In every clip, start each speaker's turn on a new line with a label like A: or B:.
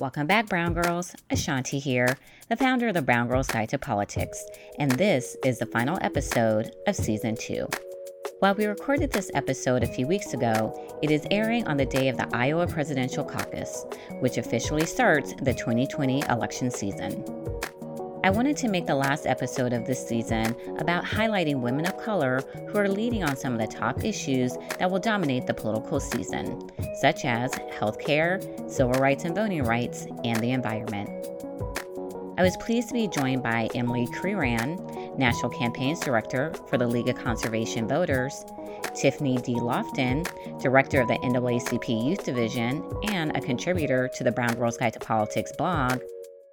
A: Welcome back, Brown Girls. Ashanti here, the founder of the Brown Girls Guide to Politics, and this is the final episode of season two. While we recorded this episode a few weeks ago, it is airing on the day of the Iowa Presidential Caucus, which officially starts the 2020 election season. I wanted to make the last episode of this season about highlighting women of color who are leading on some of the top issues that will dominate the political season, such as healthcare, civil rights and voting rights, and the environment. I was pleased to be joined by Emily Creran, National Campaigns Director for the League of Conservation Voters, Tiffany D. Loftin, Director of the NAACP Youth Division and a contributor to the Brown Girls Guide to Politics blog,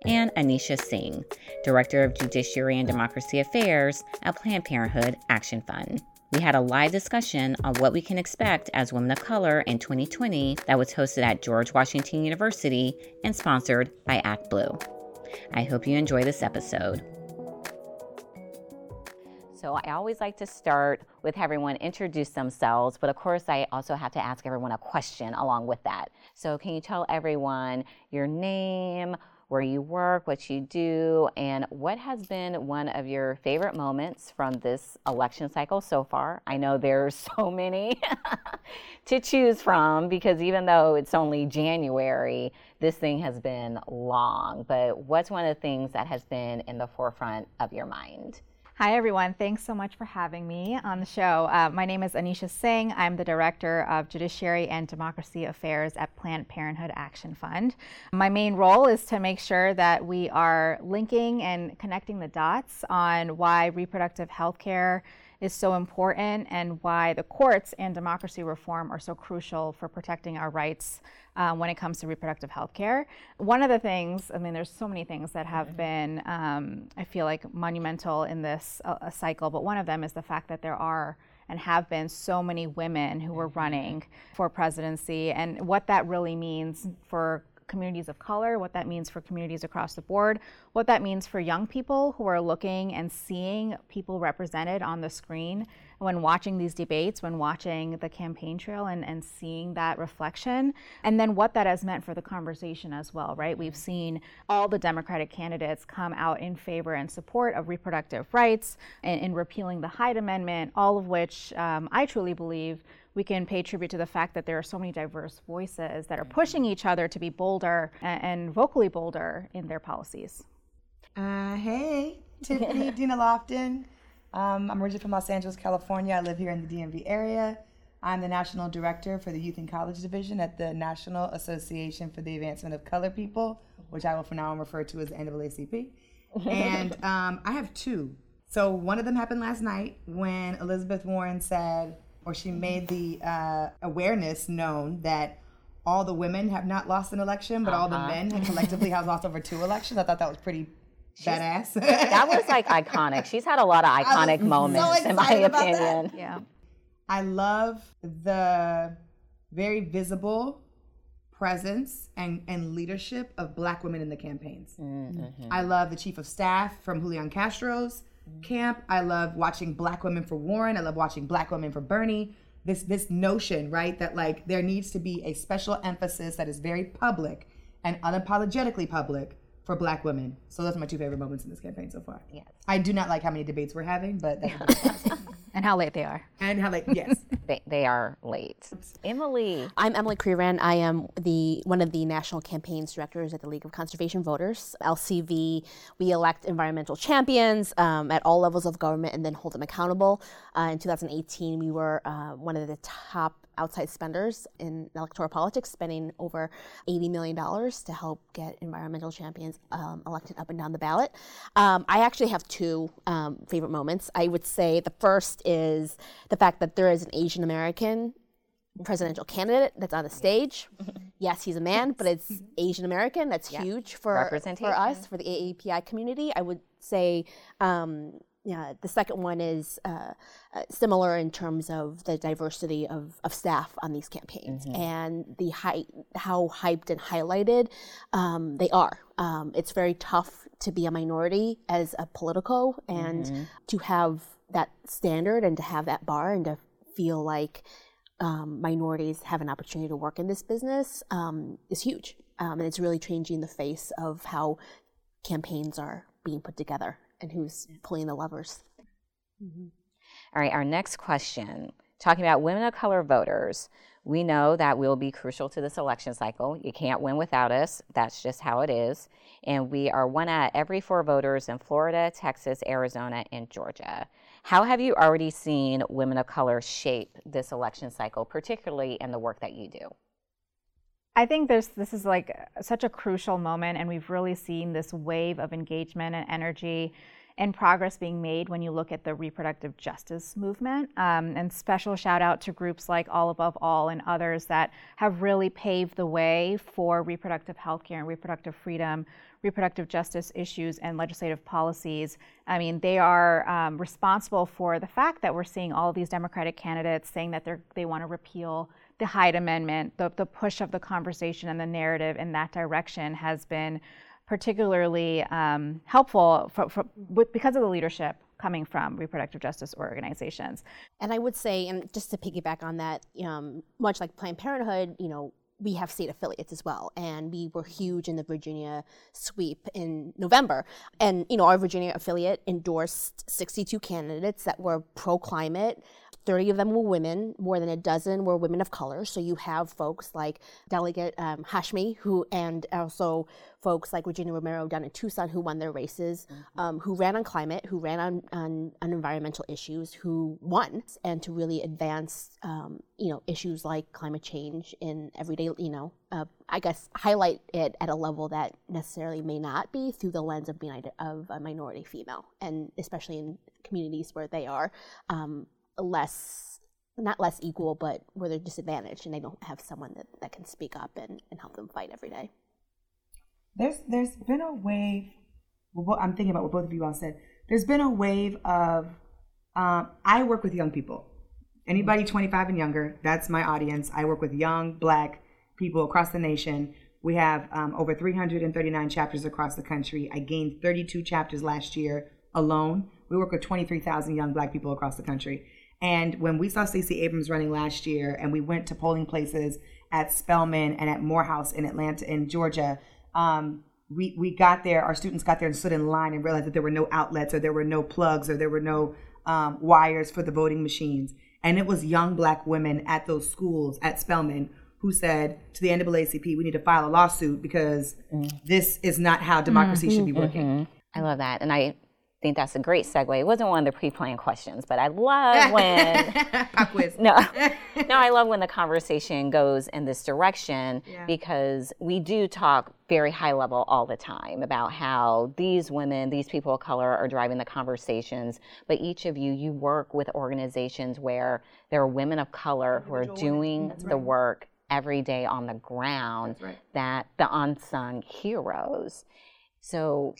A: and Anisha Singh, Director of Judiciary and Democracy Affairs at Planned Parenthood Action Fund. We had a live discussion on what we can expect as women of color in 2020 that was hosted at George Washington University and sponsored by ActBlue. I hope you enjoy this episode. So, I always like to start with everyone introduce themselves, but of course, I also have to ask everyone a question along with that. So, can you tell everyone your name, where you work, what you do, and what has been one of your favorite moments from this election cycle so far. I know there's so many to choose from because even though it's only January, this thing has been long. But what's one of the things that has been in the forefront of your mind?
B: Hi, everyone. Thanks so much for having me on the show. Uh, my name is Anisha Singh. I'm the Director of Judiciary and Democracy Affairs at Planned Parenthood Action Fund. My main role is to make sure that we are linking and connecting the dots on why reproductive health care is so important and why the courts and democracy reform are so crucial for protecting our rights um, when it comes to reproductive health care. One of the things, I mean, there's so many things that have been, um, I feel like, monumental in this uh, cycle, but one of them is the fact that there are and have been so many women who were running for presidency and what that really means for communities of color, what that means for communities across the board, what that means for young people who are looking and seeing people represented on the screen when watching these debates, when watching the campaign trail and, and seeing that reflection, and then what that has meant for the conversation as well, right? We've seen all the Democratic candidates come out in favor and support of reproductive rights and in repealing the Hyde Amendment, all of which um, I truly believe we can pay tribute to the fact that there are so many diverse voices that are pushing each other to be bolder and, and vocally bolder in their policies.
C: Uh, hey, Tiffany Dina Loftin. Um, I'm originally from Los Angeles, California. I live here in the DMV area. I'm the National Director for the Youth and College Division at the National Association for the Advancement of Colored People, which I will from now on refer to as the NAACP. and um, I have two. So one of them happened last night when Elizabeth Warren said, or she made the uh, awareness known that all the women have not lost an election, but uh-huh. all the uh-huh. men have collectively have lost over two elections. I thought that was pretty badass.
A: that was like iconic. She's had a lot of iconic moments, so in my opinion.
B: Yeah.
C: I love the very visible presence and, and leadership of black women in the campaigns. Mm-hmm. I love the chief of staff from Julian Castro's mm-hmm. camp. I love watching black women for Warren. I love watching black women for Bernie. This this notion, right, that like there needs to be a special emphasis that is very public and unapologetically public for black women. So those are my two favorite moments in this campaign so far.
A: Yes.
C: I do not like how many debates we're having, but that's
B: and how late they are.
C: And how late, yes.
A: they, they are late. Emily.
D: I'm Emily Creran. I am the one of the national campaigns directors at the League of Conservation Voters, LCV. We elect environmental champions um, at all levels of government and then hold them accountable. Uh, in 2018, we were uh, one of the top outside spenders in electoral politics, spending over $80 million to help get environmental champions um, elected up and down the ballot. Um, I actually have two um, favorite moments. I would say the first is the fact that there is an Asian American presidential candidate that's on the stage. Yes, he's a man, but it's Asian American. That's yeah. huge for, for us, for the AAPI community. I would say um, yeah, the second one is uh, uh, similar in terms of the diversity of, of staff on these campaigns mm-hmm. and the how hyped and highlighted um, they are. Um, it's very tough to be a minority as a politico and mm-hmm. to have that standard and to have that bar and to feel like um, minorities have an opportunity to work in this business um, is huge. um, and it's really changing the face of how campaigns are being put together and who's pulling the levers.
A: Mm-hmm. All right, our next question talking about women of color voters. We know that we will be crucial to this election cycle. You can't win without us. That's just how it is. And we are one out of every four voters in Florida, Texas, Arizona, and Georgia. How have you already seen women of color shape this election cycle, particularly in the work that you do?
B: I think this this is like such a crucial moment, and we've really seen this wave of engagement and energy and progress being made when you look at the reproductive justice movement. Um, and special shout out to groups like All Above All and others that have really paved the way for reproductive health care and reproductive freedom, reproductive justice issues, and legislative policies. I mean, they are um, responsible for the fact that we're seeing all of these Democratic candidates saying that they want to repeal the Hyde Amendment. The, the push of the conversation and the narrative in that direction has been particularly um, helpful for, for, because of the leadership coming from reproductive justice organizations.
D: And I would say, and just to piggyback on that, um, much like Planned Parenthood, you know, we have state affiliates as well, and we were huge in the Virginia sweep in November. And you know, our Virginia affiliate endorsed 62 candidates that were pro-climate, 30 of them were women, more than a dozen were women of color. So you have folks like Delegate um, Hashmi, who, and also folks like Regina Romero down in Tucson, who won their races, mm-hmm. um, who ran on climate, who ran on, on, on, environmental issues, who won, and to really advance, um, you know, issues like climate change in everyday, you know, uh, I guess highlight it at a level that necessarily may not be through the lens of being of a minority female, and especially in communities where they are. Um, less not less equal, but where they're disadvantaged and they don't have someone that, that can speak up and, and help them fight every day.
C: There's there's been a wave. Well, I'm thinking about what both of you all said. There's been a wave of. Um, I work with young people. Anybody 25 and younger, that's my audience. I work with young black people across the nation. We have um, over 339 chapters across the country. I gained 32 chapters last year alone. We work with 23,000 young black people across the country. And when we saw Stacey Abrams running last year, and we went to polling places at Spelman and at Morehouse in Atlanta, in Georgia, um, we we got there. Our students got there and stood in line and realized that there were no outlets, or there were no plugs, or there were no um, wires for the voting machines. And it was young black women at those schools at Spelman who said to the NAACP, "We need to file a lawsuit because mm. this is not how democracy mm-hmm, should be working." Mm-hmm.
A: I love that, and I think that's a great segue. It wasn't one of the pre-planned questions, but I love when no, no, I love when the conversation goes in this direction yeah. because we do talk very high level all the time about how these women, these people of color, are driving the conversations. But each of you, you work with organizations where there are women of color who are doing the right. work every day on the ground. Right. That the unsung heroes. So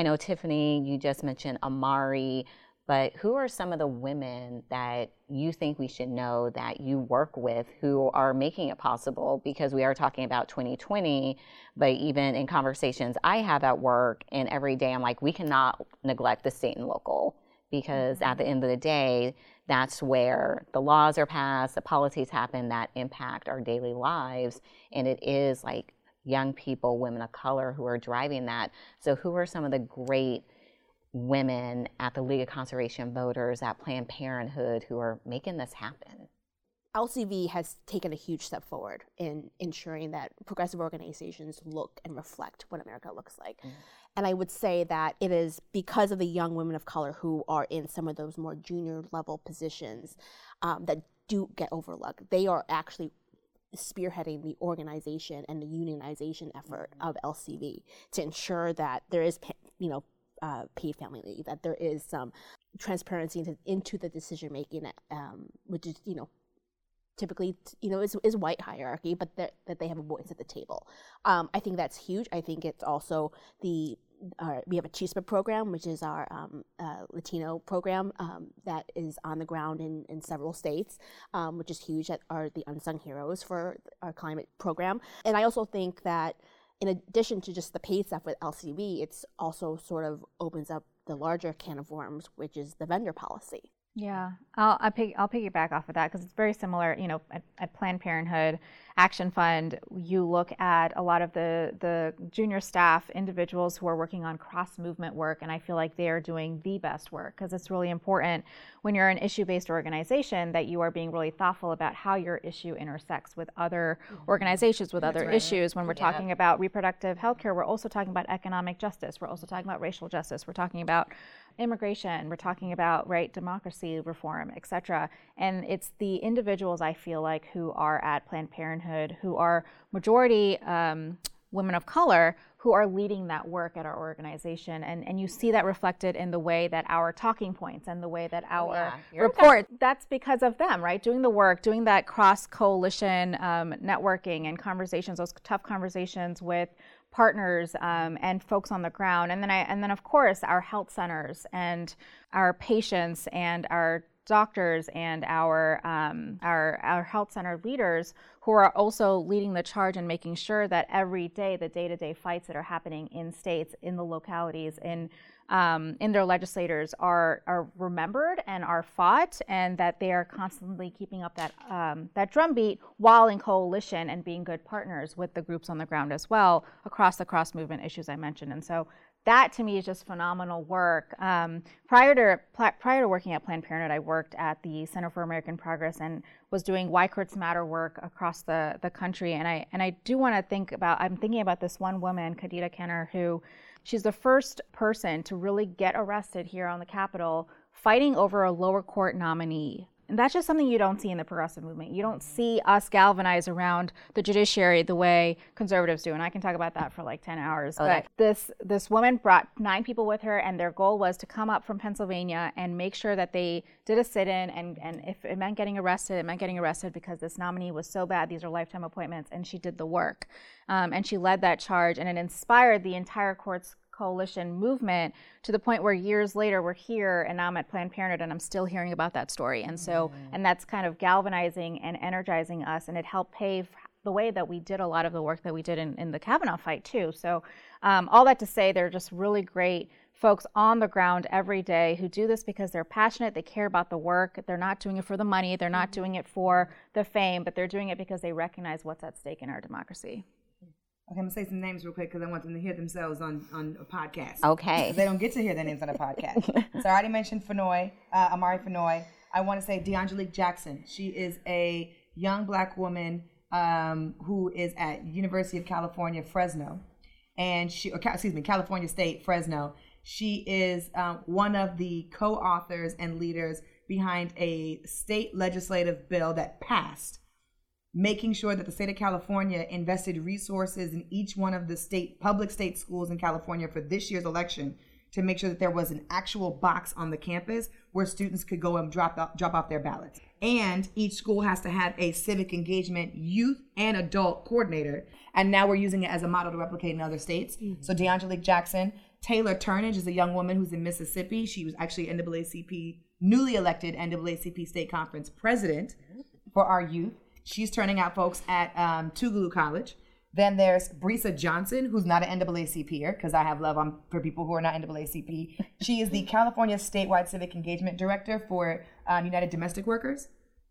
A: I know, Tiffany, you just mentioned Amari, but who are some of the women that you think we should know that you work with who are making it possible? Because we are talking about 2020, but even in conversations I have at work and every day, I'm like, we cannot neglect the state and local because at the mm-hmm. end of the day, that's where the laws are passed, the policies happen that impact our daily lives. And it is like young people, women of color who are driving that. So, who are some of the great women at the League of Conservation Voters, at Planned Parenthood, who are making this happen?
D: LCV has taken a huge step forward in ensuring that progressive organizations look and reflect what America looks like. Mm. And I would say that it is because of the young women of color who are in some of those more junior level positions um, that do get overlooked. They are actually spearheading the organization and the unionization effort mm-hmm. of LCV to ensure that there is, you know, uh, paid family leave, that there is some transparency into, into the decision making, um, which is, you know, typically, you know, is, is white hierarchy, but that, that they have a voice at the table. Um, I think that's huge. I think it's also the our, we have a CHISPA program, which is our um, uh, Latino program um, that is on the ground in, in several states, um, which is huge. That are the unsung heroes for our climate program. And I also think that in addition to just the paid stuff with LCV, it's also sort of opens up the larger can of worms, which is the vendor policy.
B: Yeah, I'll I'll, pig, I'll piggyback off of that because it's very similar. You know, at, at, Planned Parenthood Action Fund, you look at a lot of the the junior staff individuals who are working on cross movement work, and I feel like they are doing the best work because it's really important when you're an issue based organization that you are being really thoughtful about how your issue intersects with other mm-hmm. organizations with That's other right. issues. When we're yeah. talking about reproductive health care, we're also talking about economic justice. We're also talking about racial justice. We're talking about immigration, we're talking about right democracy reform, et cetera. And it's the individuals I feel like who are at Planned Parenthood, who are majority um, women of color, who are leading that work at our organization. And, and you see that reflected in the way that our talking points and the way that oh, our yeah. report, that's because of them, right? Doing the work, doing that cross coalition um, networking and conversations, those tough conversations with partners um, and folks on the ground. And then I, and then of course our health centers and our patients and our doctors and our, um, our, our health center leaders who are also leading the charge and making sure that every day the day-to-day fights that are happening in states, in the localities, in um, in their legislators are are remembered and are fought, and that they are constantly keeping up that um, that drumbeat while in coalition and being good partners with the groups on the ground as well across the cross movement issues I mentioned. And so that to me is just phenomenal work. Um, prior to prior to working at Planned Parenthood, I worked at the Center for American Progress and was doing Why Courts Matter work across the the country. And I and I do want to think about. I'm thinking about this one woman, Khadija Kenner, who she's the first person to really get arrested here on the Capitol fighting over a lower court nominee and that's just something you don't see in the progressive movement. You don't see us galvanize around the judiciary the way conservatives do. And I can talk about that for like 10 hours. Oh, but this this woman brought nine people with her and their goal was to come up from Pennsylvania and make sure that they did a sit-in and, and if it meant getting arrested, it meant getting arrested because this nominee was so bad. These are lifetime appointments. And she did the work. Um, and she led that charge and it inspired the entire court's coalition movement to the point where years later we're here and now I'm at Planned Parenthood and I'm still hearing about that story. And so, mm-hmm. and that's kind of galvanizing and energizing us and it helped pave the way that we did a lot of the work that we did in, in the Kavanaugh fight too. So um, all that to say, they're just really great folks on the ground every day who do this because they're passionate, they care about the work, they're not doing it for the money, they're not mm-hmm. doing it for the fame, but they're doing it because they recognize what's at stake in our democracy.
C: Okay, I'm gonna say some names real quick because I want them to hear themselves on, on a podcast.
A: Okay.
C: They don't get to hear their names on a podcast. so I already mentioned Fennoy, uh, Amari Fennoy. I want to say DeAngelique Jackson. She is a young black woman um, who is at University of California, Fresno, and she, or, excuse me, California State, Fresno. She is um, one of the co-authors and leaders behind a state legislative bill that passed making sure that the state of California invested resources in each one of the state public state schools in California for this year's election to make sure that there was an actual box on the campus where students could go and drop off, drop off their ballots. And each school has to have a civic engagement youth and adult coordinator. And now we're using it as a model to replicate in other states. Mm-hmm. So DeAngelique Jackson, Taylor Turnage is a young woman who's in Mississippi. She was actually NAACP, newly elected NAACP State Conference president for our youth. She's turning out folks at um, Tougaloo College. Then there's Brisa Johnson, who's not an NAACPer, because I have love on for people who are not NAACP. She is the California Statewide Civic Engagement Director for um, United Domestic Workers.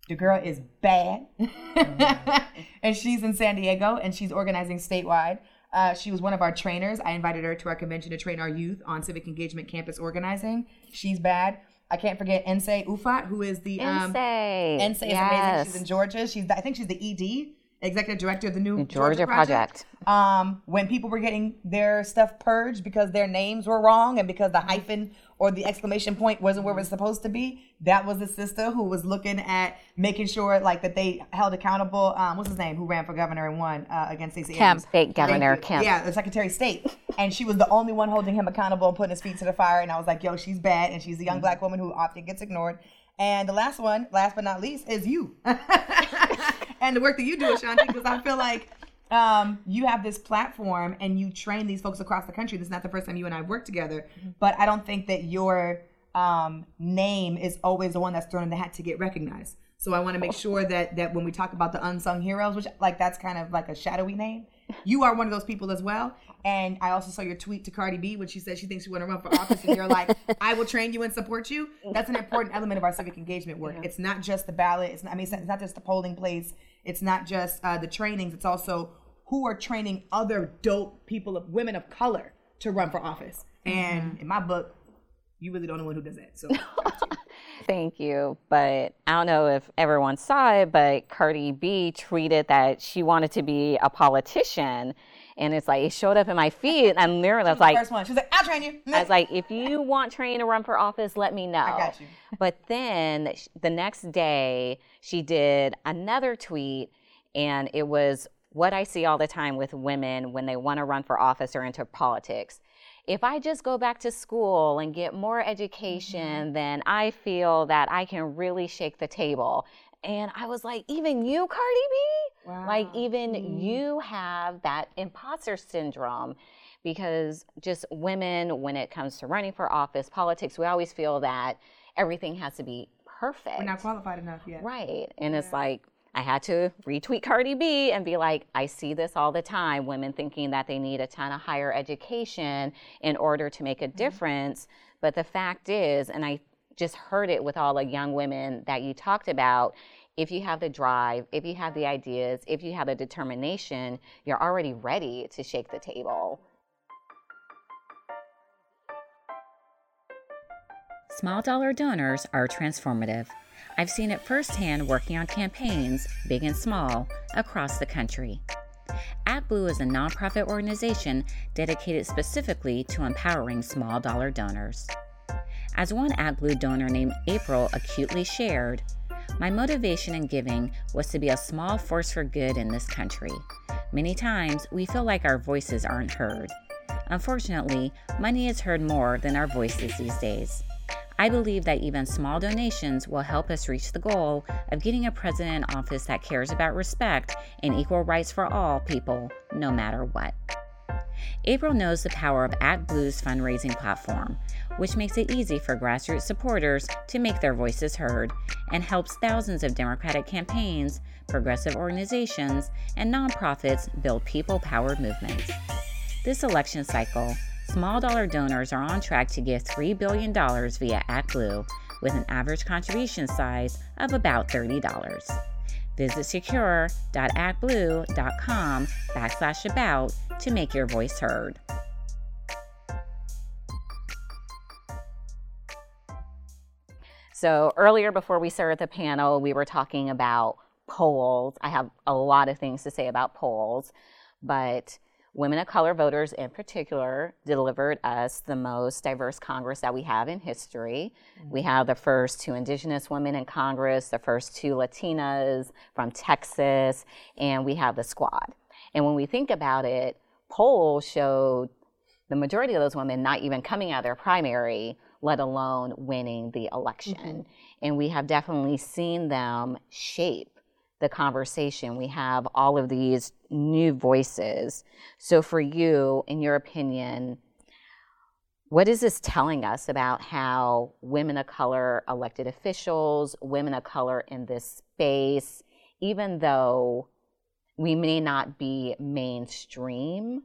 C: The girl is bad. and she's in San Diego and she's organizing statewide. Uh, she was one of our trainers. I invited her to our convention to train our youth on civic engagement campus organizing. She's bad. I can't forget Nsé Ufot, who is the
A: um. Nsé
C: is yes. amazing. She's in Georgia. She's I think she's the ED, executive director of the new Georgia,
A: Georgia Project.
C: Project. Um, when people were getting their stuff purged because their names were wrong and because the hyphen or the exclamation point wasn't where it was supposed to be. That was the sister who was looking at making sure like that they held accountable. Um, what's his name? Who ran for governor and won uh, against Stacey
A: Kemp, state governor Kemp.
C: Yeah, the Secretary of State, and she was the only one holding him accountable and putting his feet to the fire. And I was like, yo, she's bad, and she's a young mm-hmm. black woman who often gets ignored. And the last one, last but not least, is you. and the work that you do, Ashanti, because I feel like um, you have this platform and you train these folks across the country. This is not the first time you and I have worked together, mm-hmm. but I don't think that your um, name is always the one that's thrown in the hat to get recognized. So I want to make sure that that when we talk about the unsung heroes, which like that's kind of like a shadowy name, you are one of those people as well. And I also saw your tweet to Cardi B when she said she thinks she want to run for office, and you're like, "I will train you and support you." That's an important element of our civic engagement work. Yeah. It's not just the ballot. It's not, I mean, it's not just the polling place. It's not just uh, the trainings. It's also who are training other dope people of women of color to run for office. And mm-hmm. in my book, you really don't know who does that. So
A: Thank you. But I don't know if everyone saw it, but Cardi B tweeted that she wanted to be a politician. And it's like, it showed up in my feed. And literally, I was like,
C: first one. She was like, I'll train you.
A: I was like, if you want training to run for office, let me know. I
C: got you.
A: But then the next day, she did another tweet, and it was what I see all the time with women when they want to run for office or into politics if I just go back to school and get more education, mm-hmm. then I feel that I can really shake the table. And I was like, even you, Cardi B? Wow. Like, even mm. you have that imposter syndrome because just women, when it comes to running for office, politics, we always feel that everything has to be perfect.
C: We're not qualified enough yet.
A: Right. And yeah. it's like, I had to retweet Cardi B and be like, I see this all the time women thinking that they need a ton of higher education in order to make a mm-hmm. difference. But the fact is, and I just heard it with all the young women that you talked about, if you have the drive, if you have the ideas, if you have the determination, you're already ready to shake the table.
E: Small dollar donors are transformative. I've seen it firsthand working on campaigns, big and small, across the country. ActBlue is a nonprofit organization dedicated specifically to empowering small dollar donors. As one ActBlue donor named April acutely shared, my motivation in giving was to be a small force for good in this country. Many times, we feel like our voices aren't heard. Unfortunately, money is heard more than our voices these days. I believe that even small donations will help us reach the goal of getting a president in office that cares about respect and equal rights for all people, no matter what. April knows the power of ActBlue's fundraising platform, which makes it easy for grassroots supporters to make their voices heard and helps thousands of Democratic campaigns, progressive organizations, and nonprofits build people powered movements. This election cycle, Small dollar donors are on track to give $3 billion via ActBlue with an average contribution size of about $30. Visit secure.actblue.com backslash about to make your voice heard.
A: So earlier before we started the panel, we were talking about polls. I have a lot of things to say about polls, but women of color voters in particular delivered us the most diverse Congress that we have in history. Mm-hmm. We have the first two Indigenous women in Congress, the first two Latinas from Texas, and we have the squad. And when we think about it, polls showed the majority of those women not even coming out of their primary, let alone winning the election. Mm-hmm. And we have definitely seen them shape the conversation. We have all of these new voices. So, for you, in your opinion, what is this telling us about how women of color elected officials, women of color in this space, even though we may not be mainstream,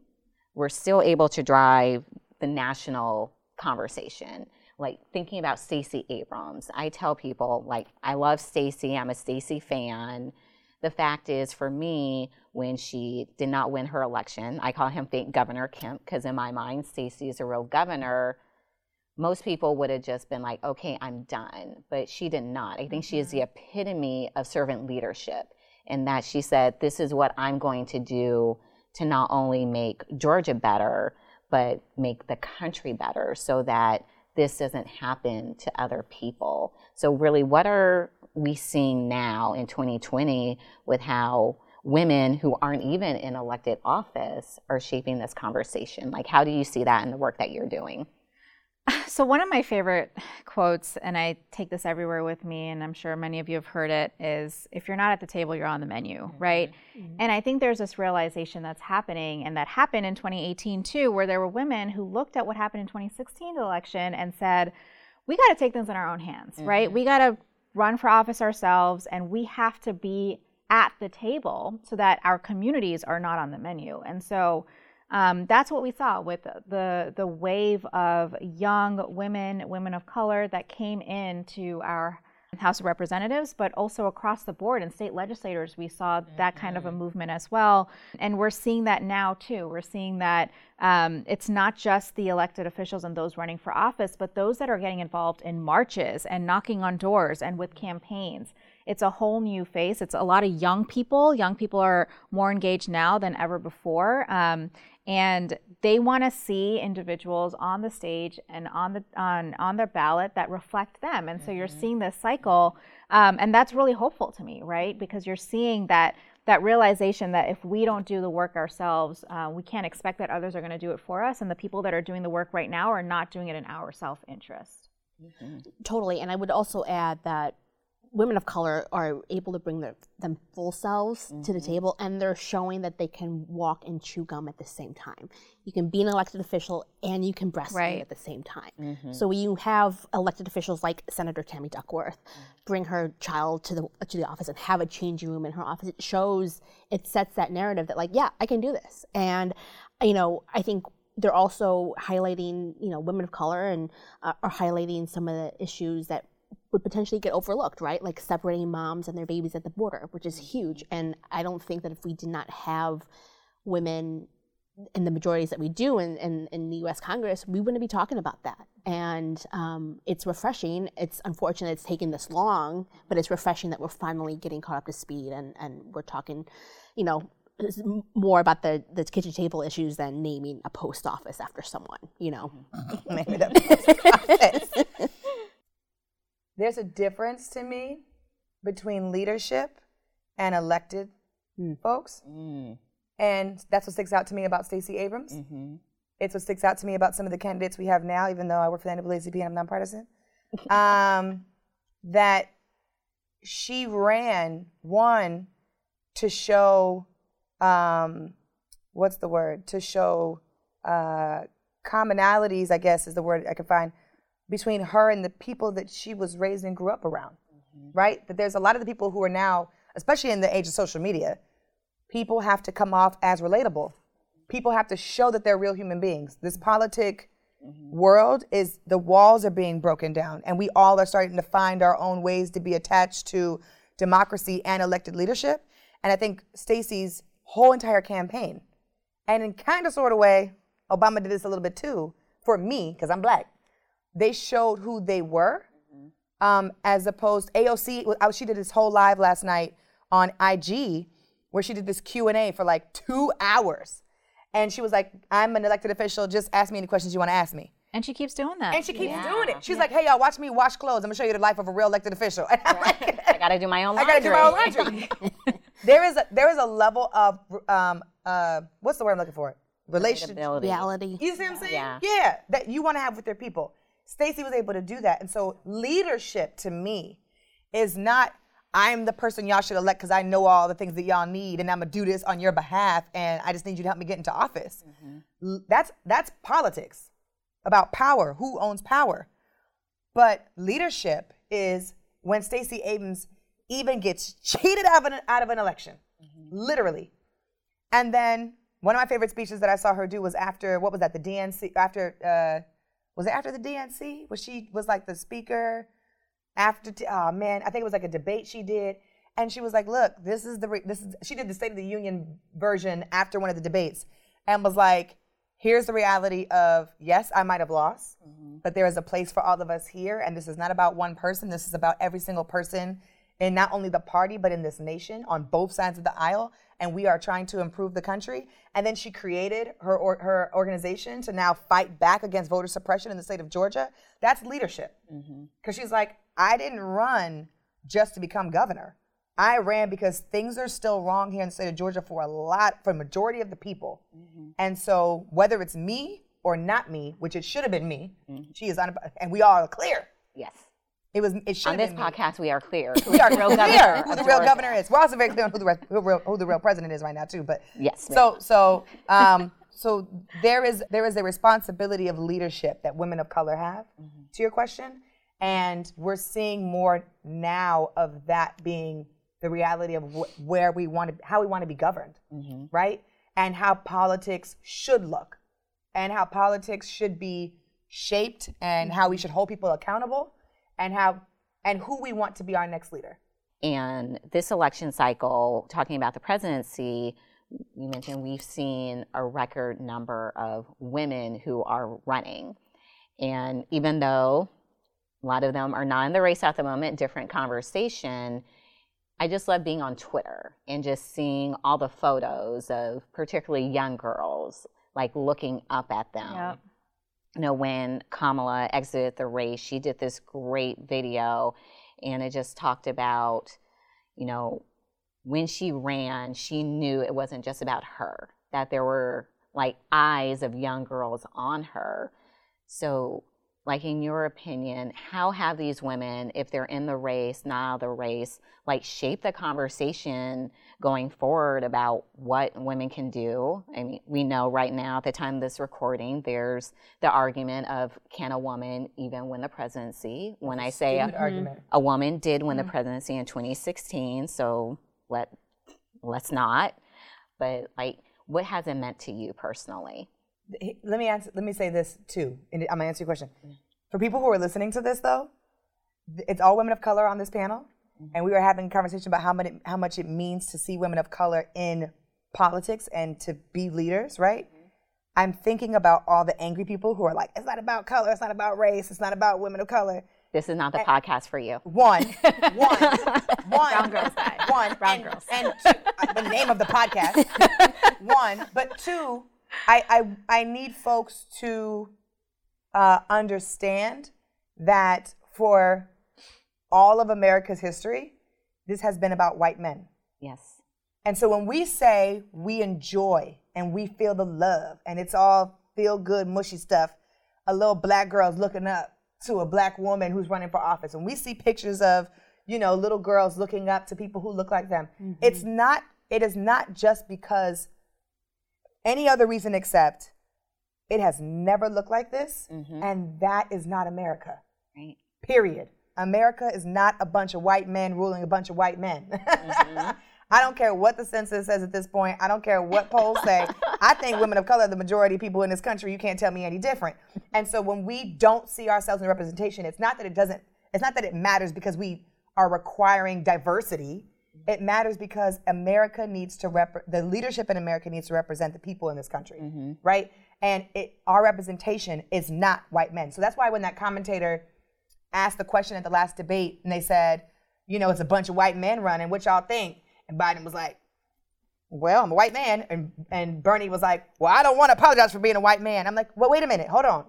A: we're still able to drive the national conversation? Like thinking about Stacey Abrams, I tell people like I love Stacey. I'm a Stacey fan. The fact is, for me, when she did not win her election, I call him fake Governor Kemp because in my mind, Stacey is a real governor. Most people would have just been like, okay, I'm done. But she did not. I think she is the mm-hmm. epitome of servant leadership in that she said, this is what I'm going to do to not only make Georgia better, but make the country better so that this doesn't happen to other people. So, really, what are we seeing now in 2020 with how women who aren't even in elected office are shaping this conversation? Like, how do you see that in the work that you're doing?
B: So, one of my favorite quotes, and I take this everywhere with me, and I'm sure many of you have heard it, is if you're not at the table, you're on the menu, mm-hmm. right? Mm-hmm. And I think there's this realization that's happening, and that happened in 2018 too, where there were women who looked at what happened in 2016 election and said, we got to take things in our own hands, mm-hmm. right? We got to run for office ourselves and we have to be at the table so that our communities are not on the menu. And so um, that's what we saw with the the wave of young women, women of color that came into our House of Representatives, but also across the board in state legislators, we saw that kind of a mm-hmm. movement as well. And we're seeing that now too. We're seeing that um, it's not just the elected officials and those running for office, but those that are getting involved in marches and knocking on doors and with campaigns. It's a whole new face. It's a lot of young people. Young people are more engaged now than ever before. Um, and they want to see individuals on the stage and on the on on their ballot that reflect them and so you're mm-hmm. seeing this cycle um, and that's really hopeful to me right because you're seeing that that realization that if we don't do the work ourselves uh, we can't expect that others are going to do it for us and the people that are doing the work right now are not doing it in our self-interest
D: mm-hmm. totally and i would also add that women of color are able to bring their them full selves mm-hmm. to the mm-hmm. table and they're showing that they can walk and chew gum at the same time. You can be an elected official and you can breastfeed right. at the same time. Mm-hmm. So you have elected officials like Senator Tammy Duckworth bring her child to the to the office and have a changing room in her office. It shows it sets that narrative that like, yeah, I can do this. And you know, I think they're also highlighting, you know, women of color and uh, are highlighting some of the issues that would potentially get overlooked, right? Like separating moms and their babies at the border, which is huge. And I don't think that if we did not have women in the majorities that we do in, in, in the US Congress, we wouldn't be talking about that. And um, it's refreshing. It's unfortunate it's taken this long, but it's refreshing that we're finally getting caught up to speed and, and we're talking, you know, more about the, the kitchen table issues than naming a post office after someone, you know. Maybe the
C: post office there's a difference to me between leadership and elected mm. folks. Mm. And that's what sticks out to me about Stacey Abrams. Mm-hmm. It's what sticks out to me about some of the candidates we have now, even though I work for the NAACP and I'm nonpartisan. um, that she ran, one, to show, um, what's the word? To show uh, commonalities, I guess is the word I can find, between her and the people that she was raised and grew up around, mm-hmm. right? That there's a lot of the people who are now, especially in the age of social media, people have to come off as relatable. People have to show that they're real human beings. This politic mm-hmm. world is the walls are being broken down, and we all are starting to find our own ways to be attached to democracy and elected leadership. And I think Stacey's whole entire campaign, and in kind of sort of way, Obama did this a little bit too, for me, because I'm black they showed who they were, mm-hmm. um, as opposed AOC. She did this whole live last night on IG, where she did this Q and A for like two hours, and she was like, "I'm an elected official. Just ask me any questions you want to ask me."
B: And she keeps doing that.
C: And she keeps yeah. doing it. She's yeah. like, "Hey y'all, watch me wash clothes. I'm gonna show you the life of a real elected official." And I'm
E: like, I gotta do my own laundry.
C: I gotta do my own laundry. there is a there is a level of um uh what's the word I'm looking for? Relationship,
D: reality.
C: You see what I'm saying? Yeah. Yeah, that you want to have with your people. Stacey was able to do that. And so leadership to me is not I'm the person y'all should elect because I know all the things that y'all need and I'm gonna do this on your behalf and I just need you to help me get into office. Mm-hmm. That's that's politics about power, who owns power. But leadership is when Stacey Abrams even gets cheated out of an, out of an election, mm-hmm. literally. And then one of my favorite speeches that I saw her do was after what was that the DNC after uh, was it after the DNC? Was she was like the speaker after? T- oh man, I think it was like a debate she did, and she was like, "Look, this is the re- this is." She did the State of the Union version after one of the debates, and was like, "Here's the reality of yes, I might have lost, mm-hmm. but there is a place for all of us here, and this is not about one person. This is about every single person." In not only the party, but in this nation on both sides of the aisle and we are trying to improve the country. And then she created her or, her organization to now fight back against voter suppression in the state of Georgia. That's leadership. Because mm-hmm. she's like, I didn't run just to become governor. I ran because things are still wrong here in the state of Georgia for a lot, for a majority of the people. Mm-hmm. And so whether it's me or not me, which it should have been me, mm-hmm. she is, on un- and we all are clear.
E: Yes.
C: It was. It should
E: on this podcast. We are clear.
C: we are real clear who the real governor is. We're also very clear on who the, who, real, who the real president is right now too. But
E: yes.
C: So so um, so there is there is a responsibility of leadership that women of color have. Mm-hmm. To your question, and we're seeing more now of that being the reality of wh- where we want to, how we want to be governed, mm-hmm. right? And how politics should look, and how politics should be shaped, and how we should hold people accountable, and how and who we want to be our next leader.
A: And this election cycle, talking about the presidency, you mentioned we've seen a record number of women who are running. And even though a lot of them are not in the race at the moment, different conversation, I just love being on Twitter and just seeing all the photos of particularly young girls, like looking up at them. Yep. You know, when Kamala exited the race, she did this great video and it just talked about, you know, when she ran, she knew it wasn't just about her, that there were like eyes of young girls on her. So, like in your opinion, how have these women, if they're in the race, not out of the race, like shape the conversation going forward about what women can do? I mean, we know right now at the time of this recording, there's the argument of can a woman even win the presidency? When I say a, a, woman did win mm-hmm. the presidency in 2016, so let let's not. But like, what has it meant to you personally?
C: Let me answer. Let me say this too. And I'm gonna answer your question. For people who are listening to this, though, it's all women of color on this panel, mm-hmm. and we were having a conversation about how much it, how much it means to see women of color in politics and to be leaders. Right. Mm-hmm. I'm thinking about all the angry people who are like, "It's not about color. It's not about race. It's not about women of color."
A: This is not the and podcast for you.
C: One, one, one.
B: Brown Girls Guide.
C: One.
B: Brown
C: and,
B: Girls.
C: And two, uh, the name of the podcast. one. But two, I, I, I need folks to uh, understand that for all of America's history, this has been about white men.
A: Yes.
C: And so when we say we enjoy and we feel the love and it's all feel good, mushy stuff, a little black girl's looking up to a black woman who's running for office and we see pictures of you know little girls looking up to people who look like them mm-hmm. it's not it is not just because any other reason except it has never looked like this mm-hmm. and that is not america
A: right
C: period america is not a bunch of white men ruling a bunch of white men mm-hmm. I don't care what the census says at this point. I don't care what polls say. I think women of color are the majority of people in this country. You can't tell me any different. And so when we don't see ourselves in representation, it's not that it doesn't, it's not that it matters because we are requiring diversity. It matters because America needs to rep, the leadership in America needs to represent the people in this country, mm-hmm. right? And it, our representation is not white men. So that's why when that commentator asked the question at the last debate and they said, you know, it's a bunch of white men running, what y'all think? And Biden was like, well, I'm a white man. And, and Bernie was like, well, I don't want to apologize for being a white man. I'm like, well, wait a minute, hold on.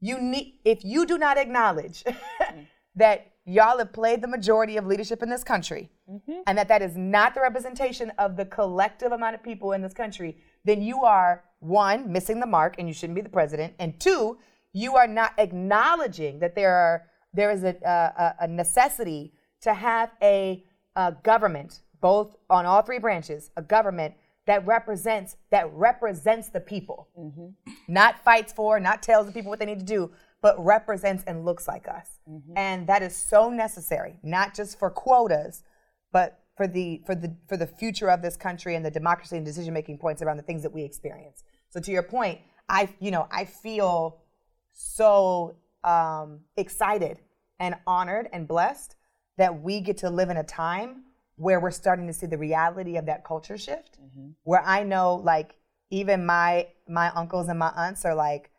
C: You need, if you do not acknowledge that y'all have played the majority of leadership in this country mm-hmm. and that that is not the representation of the collective amount of people in this country, then you are one, missing the mark and you shouldn't be the president. And two, you are not acknowledging that there are, there is a, a, a necessity to have a, a government both on all three branches, a government that represents that represents the people, mm-hmm. not fights for, not tells the people what they need to do, but represents and looks like us. Mm-hmm. And that is so necessary, not just for quotas, but for the for the for the future of this country and the democracy and decision making points around the things that we experience. So to your point, I you know I feel so um, excited and honored and blessed that we get to live in a time where we're starting to see the reality of that culture shift mm-hmm. where i know like even my my uncles and my aunts are like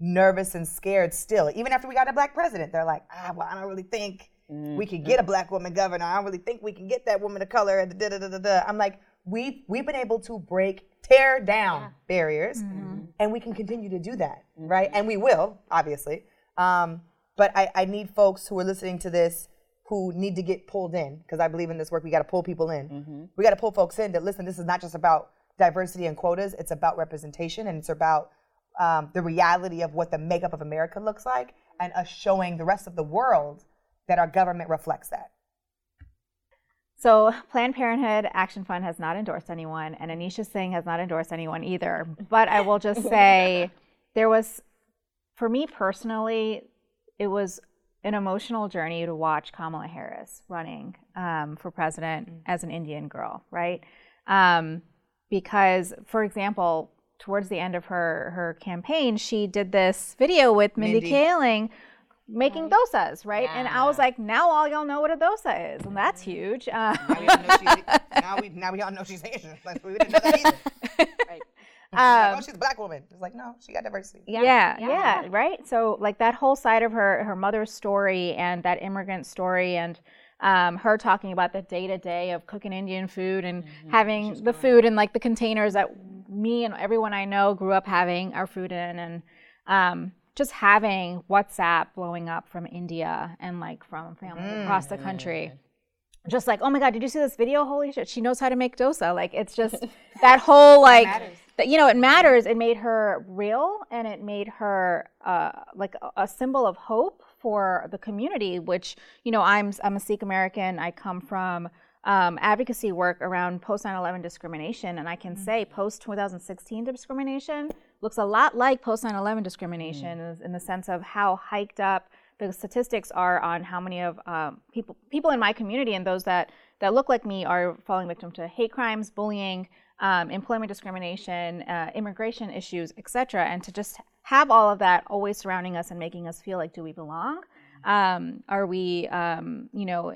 C: nervous and scared still even after we got a black president they're like ah well i don't really think mm-hmm. we could get a black woman governor i don't really think we can get that woman of color and da, da, da, da, da. i'm like we've we've been able to break tear down yeah. barriers mm-hmm. and we can continue to do that right mm-hmm. and we will obviously um, but I, I need folks who are listening to this who need to get pulled in because I believe in this work. We got to pull people in. Mm-hmm. We got to pull folks in that listen. This is not just about diversity and quotas. It's about representation and it's about um, the reality of what the makeup of America looks like and us showing the rest of the world that our government reflects that.
B: So, Planned Parenthood Action Fund has not endorsed anyone, and Anisha Singh has not endorsed anyone either. But I will just say there was, for me personally, it was an emotional journey to watch Kamala Harris running um, for president mm-hmm. as an Indian girl, right? Um, because, for example, towards the end of her her campaign, she did this video with Mindy, Mindy. Kaling making right. dosas, right? Yeah. And I was like, now all y'all know what a dosa is, and that's huge. Uh,
C: now, we now, we, now we all know she's Asian. Like, we didn't know that either. right. Um, like, oh, she's a black woman. It's like, no, she got diversity.
B: Yeah, yeah, yeah, yeah, right. So, like that whole side of her her mother's story and that immigrant story, and um, her talking about the day to day of cooking Indian food and mm-hmm. having she's the food in like the containers that me and everyone I know grew up having our food in, and um, just having WhatsApp blowing up from India and like from families mm. across the country. Just like, oh my God, did you see this video? Holy shit, she knows how to make dosa. Like, it's just that whole, like, that, you know, it matters. It made her real and it made her uh, like a, a symbol of hope for the community, which, you know, I'm, I'm a Sikh American. I come from um, advocacy work around post 9 11 discrimination. And I can mm-hmm. say post 2016 discrimination looks a lot like post 9 11 discrimination mm. in the sense of how hiked up the statistics are on how many of um, people people in my community and those that, that look like me are falling victim to hate crimes, bullying, um, employment discrimination, uh, immigration issues, etc. And to just have all of that always surrounding us and making us feel like, do we belong? Um, are we, um, you know,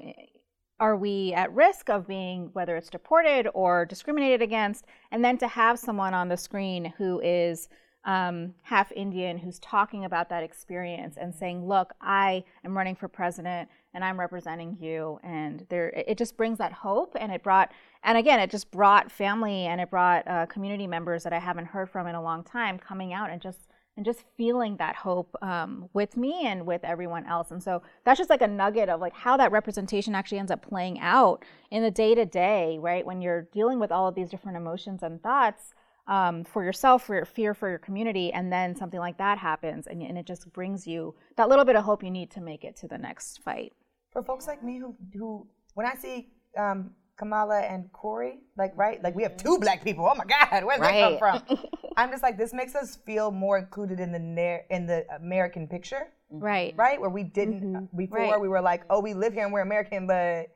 B: are we at risk of being whether it's deported or discriminated against? And then to have someone on the screen who is um, half indian who's talking about that experience and saying look i am running for president and i'm representing you. And there it just brings that hope and it brought and again it just brought family and it brought uh, community members that i haven't heard from in a long time coming out and just and just feeling that hope um, with me and with everyone else. And so that's just like a nugget of like how that representation actually ends up playing out in the day to day, right? When you're dealing with all of these different emotions and thoughts um, for yourself, for your fear, for your community, and then something like that happens, and, and it just brings you that little bit of hope you need to make it to the next fight.
C: For folks like me who, who when I see um, Kamala and Cory, like mm-hmm. right, like we have two black people. Oh my God, where did right. they come from? I'm just like this makes us feel more included in the in the American picture, mm-hmm.
B: right?
C: Right, where we didn't mm-hmm. Uh, before right. we were like, oh, we live here and we're American, but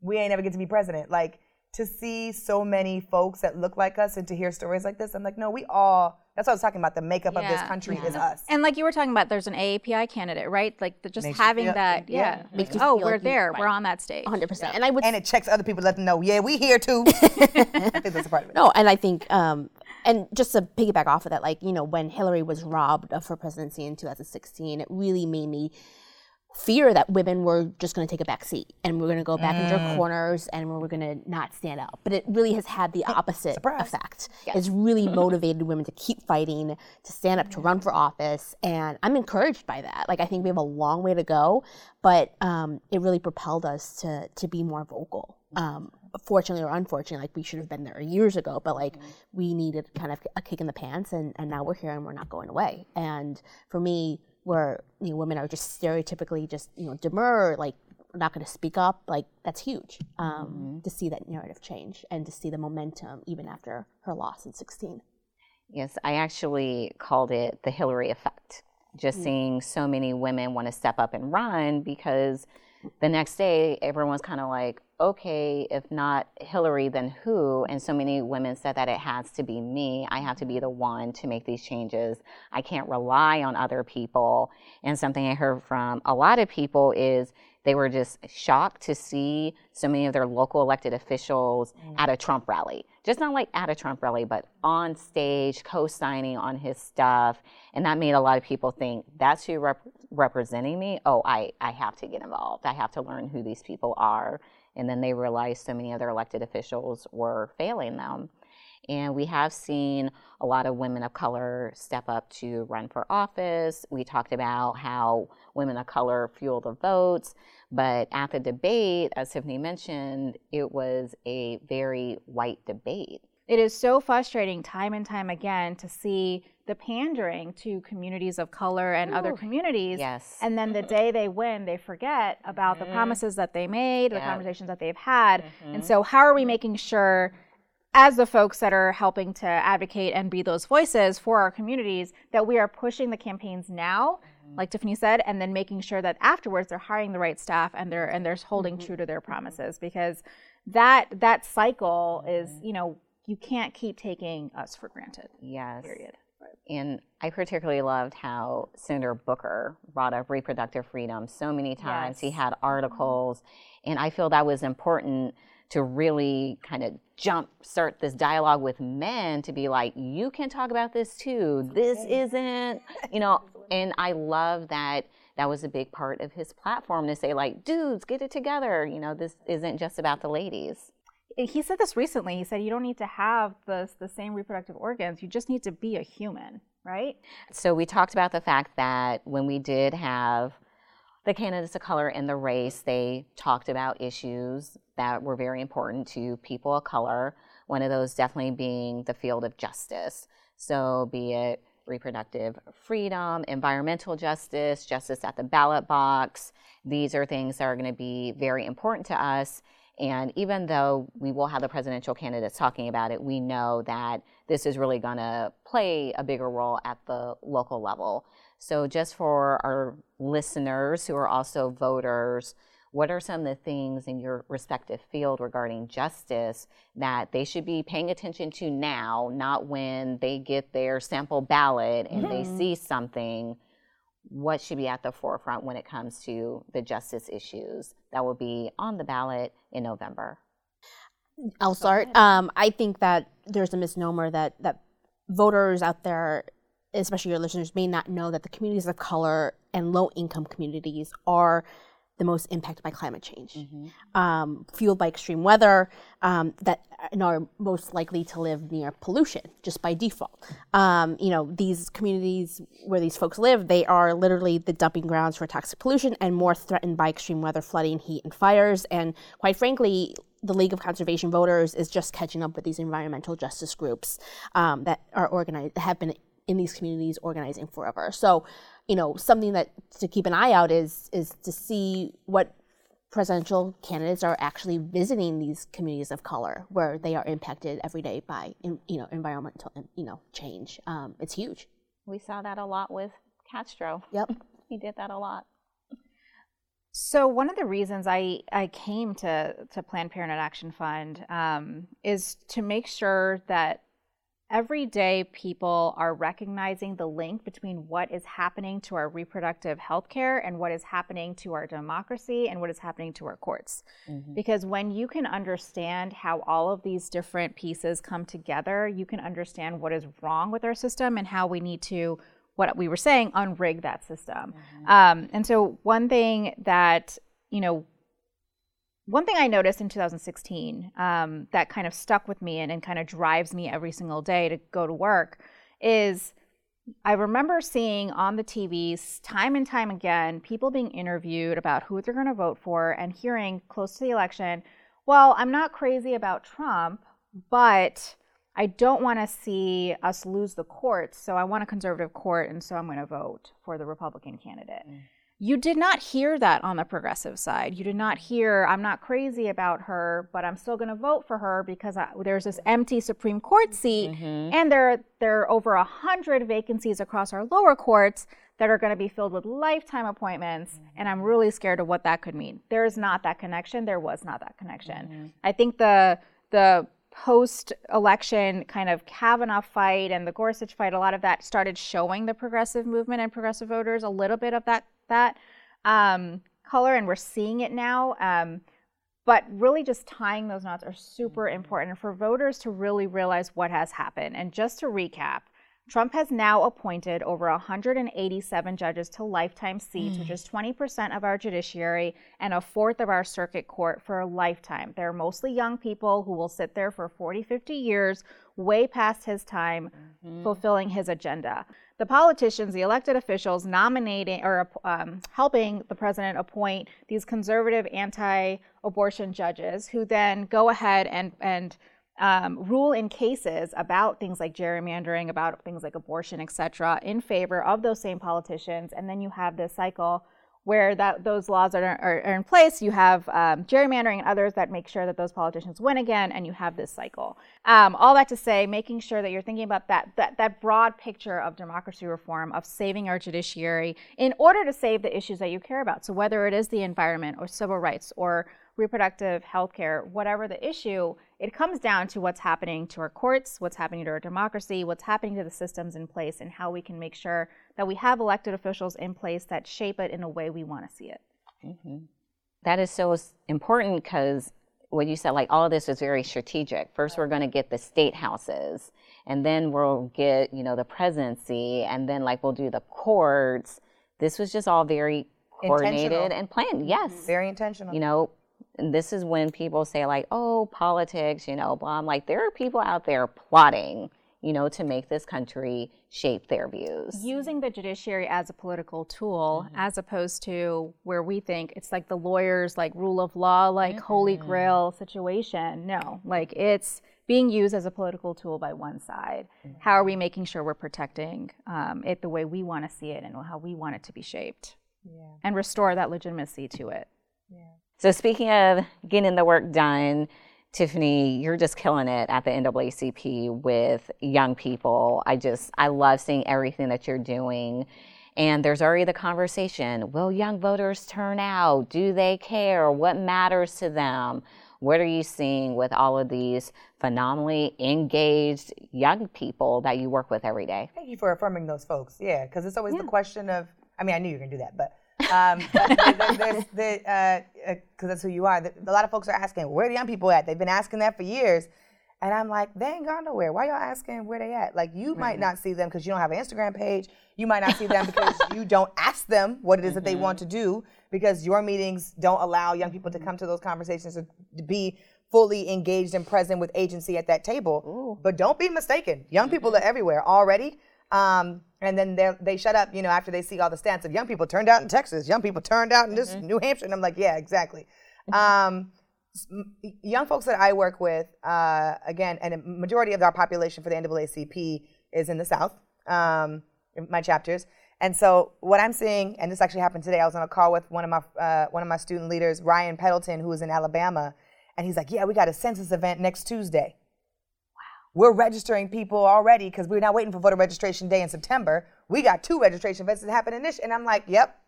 C: we ain't ever get to be president. Like to see so many folks that look like us and to hear stories like this, I'm like, no, we all. That's what I was talking about. The makeup yeah. of this country yeah. is us.
B: And like you were talking about, there's an AAPI candidate, right? Like the, just Makes having you, that, yeah. yeah. oh, we're like there. We're on that stage.
D: 100. percent
C: And I would. And it checks other people, let them know, yeah, we here too. I think
D: that's a part of it. No, and I think, um, and just to piggyback off of that, like you know, when Hillary was robbed of her presidency in 2016, it really made me fear that women were just going to take a back seat and we're going to go back mm. into our corners and we're going to not stand up. But it really has had the opposite Surprise. effect. Yes. It's really motivated women to keep fighting, to stand up, to run for office. And I'm encouraged by that. Like, I think we have a long way to go, but um, it really propelled us to, to be more vocal. Um, fortunately or unfortunately, like we should have been there years ago, but like mm-hmm. we needed kind of a kick in the pants and, and now we're here and we're not going away. And for me, where you know, women are just stereotypically just you know demur, like not going to speak up, like that's huge um, mm-hmm. to see that narrative change and to see the momentum even after her loss in 16.
A: Yes, I actually called it the Hillary effect. Just mm-hmm. seeing so many women want to step up and run because the next day everyone was kind of like, okay, if not Hillary, then who? And so many women said that it has to be me. I have to be the one to make these changes. I can't rely on other people. And something I heard from a lot of people is they were just shocked to see so many of their local elected officials mm. at a Trump rally. Just not like at a Trump rally, but on stage, co signing on his stuff. And that made a lot of people think that's who rep- representing me. Oh, I, I have to get involved. I have to learn who these people are and then they realized so many other elected officials were failing them. And we have seen a lot of women of color step up to run for office. We talked about how women of color fuel the votes. But at the debate, as Tiffany mentioned, it was a very white debate.
B: It is so frustrating time and time again to see the pandering to communities of color and Ooh. other communities.
A: Yes.
B: And then the day they win, they forget about mm-hmm. the promises that they made, the conversations that they've had. Mm-hmm. And so, how are we making sure? As the folks that are helping to advocate and be those voices for our communities, that we are pushing the campaigns now mm-hmm. like Tiffany said, and then making sure that afterwards they're hiring the right staff and they're and they're holding mm-hmm. true to their promises because that that cycle is, mm-hmm. you know, you can't keep taking us for granted.
A: Yes. Period. And I particularly loved how Senator Booker brought up reproductive freedom so many times. Yes. He had articles, and I feel that was important to really kind of jump start this dialogue with men to be like you can talk about this too. This isn't you know and i love that that was a big part of his platform to say like dudes get it together. You know this isn't just about the ladies.
B: He said this recently. He said you don't need to have the, the same reproductive organs. You just need to be a human right?
A: So we talked about the fact that when we did have the candidates of color in the race, they talked about issues that were very important to people of color. One of those definitely being the field of justice. So, be it reproductive freedom, environmental justice, justice at the ballot box. These are things that are going to be very important to us. And even though we will have the presidential candidates talking about it, we know that this is really going to play a bigger role at the local level. So, just for our listeners who are also voters, what are some of the things in your respective field regarding justice that they should be paying attention to now, not when they get their sample ballot and mm-hmm. they see something? What should be at the forefront when it comes to the justice issues that will be on the ballot in November?
D: I'll start. Um, I think that there's a misnomer that that voters out there especially your listeners, may not know that the communities of color and low income communities are the most impacted by climate change, mm-hmm. um, fueled by extreme weather, um, that are most likely to live near pollution just by default. Um, you know, these communities where these folks live, they are literally the dumping grounds for toxic pollution and more threatened by extreme weather, flooding, heat, and fires. And quite frankly, the League of Conservation Voters is just catching up with these environmental justice groups um, that are organized, have been in these communities organizing forever. So, you know, something that to keep an eye out is is to see what presidential candidates are actually visiting these communities of color where they are impacted every day by you know environmental you know change. Um, it's huge.
A: We saw that a lot with Castro.
D: Yep,
A: he did that a lot.
B: So one of the reasons I, I came to, to Planned Parenthood Action Fund um, is to make sure that every day people are recognizing the link between what is happening to our reproductive health care and what is happening to our democracy and what is happening to our courts. Mm-hmm. Because when you can understand how all of these different pieces come together, you can understand what is wrong with our system and how we need to what we were saying unrig that system mm-hmm. um, and so one thing that you know one thing I noticed in 2016 um, that kind of stuck with me and, and kind of drives me every single day to go to work is I remember seeing on the TVs time and time again people being interviewed about who they're going to vote for and hearing close to the election, well, I'm not crazy about Trump, but I don't want to see us lose the courts, so I want a conservative court, and so I'm going to vote for the Republican candidate. Mm you did not hear that on the progressive side. You did not hear, I'm not crazy about her, but I'm still going to vote for her because I, there's this empty Supreme Court seat, mm-hmm. and there, there are over 100 vacancies across our lower courts that are going to be filled with lifetime appointments, mm-hmm. and I'm really scared of what that could mean. There is not that connection. There was not that connection. Mm-hmm. I think the, the post election kind of Kavanaugh fight and the Gorsuch fight, a lot of that started showing the progressive movement and progressive voters a little bit of that that um, color, and we're seeing it now. Um, but really, just tying those knots are super mm-hmm. important for voters to really realize what has happened. And just to recap, Trump has now appointed over 187 judges to lifetime seats, mm. which is 20% of our judiciary and a fourth of our circuit court for a lifetime. They're mostly young people who will sit there for 40, 50 years, way past his time, mm-hmm. fulfilling his agenda the politicians, the elected officials, nominating or um, helping the president appoint these conservative anti-abortion judges, who then go ahead and and um, rule in cases about things like gerrymandering, about things like abortion, etc., in favor of those same politicians, and then you have this cycle where that those laws are, are, are in place. You have um, gerrymandering and others that make sure that those politicians win again, and you have this cycle. Um, all that to say, making sure that you're thinking about that, that that broad picture of democracy reform, of saving our judiciary in order to save the issues that you care about. So whether it is the environment or civil rights or reproductive health care, whatever the issue, it comes down to what's happening to our courts, what's happening to our democracy, what's happening to the systems in place, and how we can make sure that we have elected officials in place that shape it in a way we want to see it.
A: Mm-hmm. That is so important because what you said, like all of this is very strategic. First, we're going to get the state houses, and then we'll get, you know, the presidency, and then like we'll do the courts. This was just all very coordinated and planned. Yes.
C: Very intentional.
A: You know, and this is when people say like, "Oh, politics," you know, blah. I'm like, there are people out there plotting, you know, to make this country shape their views.
B: Using the judiciary as a political tool, mm-hmm. as opposed to where we think it's like the lawyers, like rule of law, like mm-hmm. holy grail situation. No, like it's being used as a political tool by one side. Mm-hmm. How are we making sure we're protecting um, it the way we want to see it and how we want it to be shaped, yeah. and restore that legitimacy to it?
A: Yeah. So, speaking of getting the work done, Tiffany, you're just killing it at the NAACP with young people. I just, I love seeing everything that you're doing. And there's already the conversation will young voters turn out? Do they care? What matters to them? What are you seeing with all of these phenomenally engaged young people that you work with every day?
C: Thank you for affirming those folks. Yeah, because it's always yeah. the question of, I mean, I knew you were going to do that, but um, because uh, uh, that's who you are. A lot of folks are asking, where the young people at? They've been asking that for years. And I'm like, they ain't gone nowhere. Why y'all asking where they at? Like, you might not see them because you don't have an Instagram page. You might not see them because you don't ask them what it is that they want to do because your meetings don't allow young people to come to those conversations to be fully engaged and present with agency at that table. Ooh. But don't be mistaken. Young people are everywhere already. Um, and then they shut up, you know, after they see all the stats of young people turned out in Texas, young people turned out in this mm-hmm. New Hampshire, and I'm like, yeah, exactly. Um, young folks that I work with, uh, again, and a majority of our population for the NAACP is in the South, um, my chapters. And so what I'm seeing, and this actually happened today, I was on a call with one of my uh, one of my student leaders, Ryan Peddleton, who is in Alabama, and he's like, "Yeah, we got a census event next Tuesday." We're registering people already because we're not waiting for voter registration day in September. We got two registration events that happen in this. And I'm like, yep,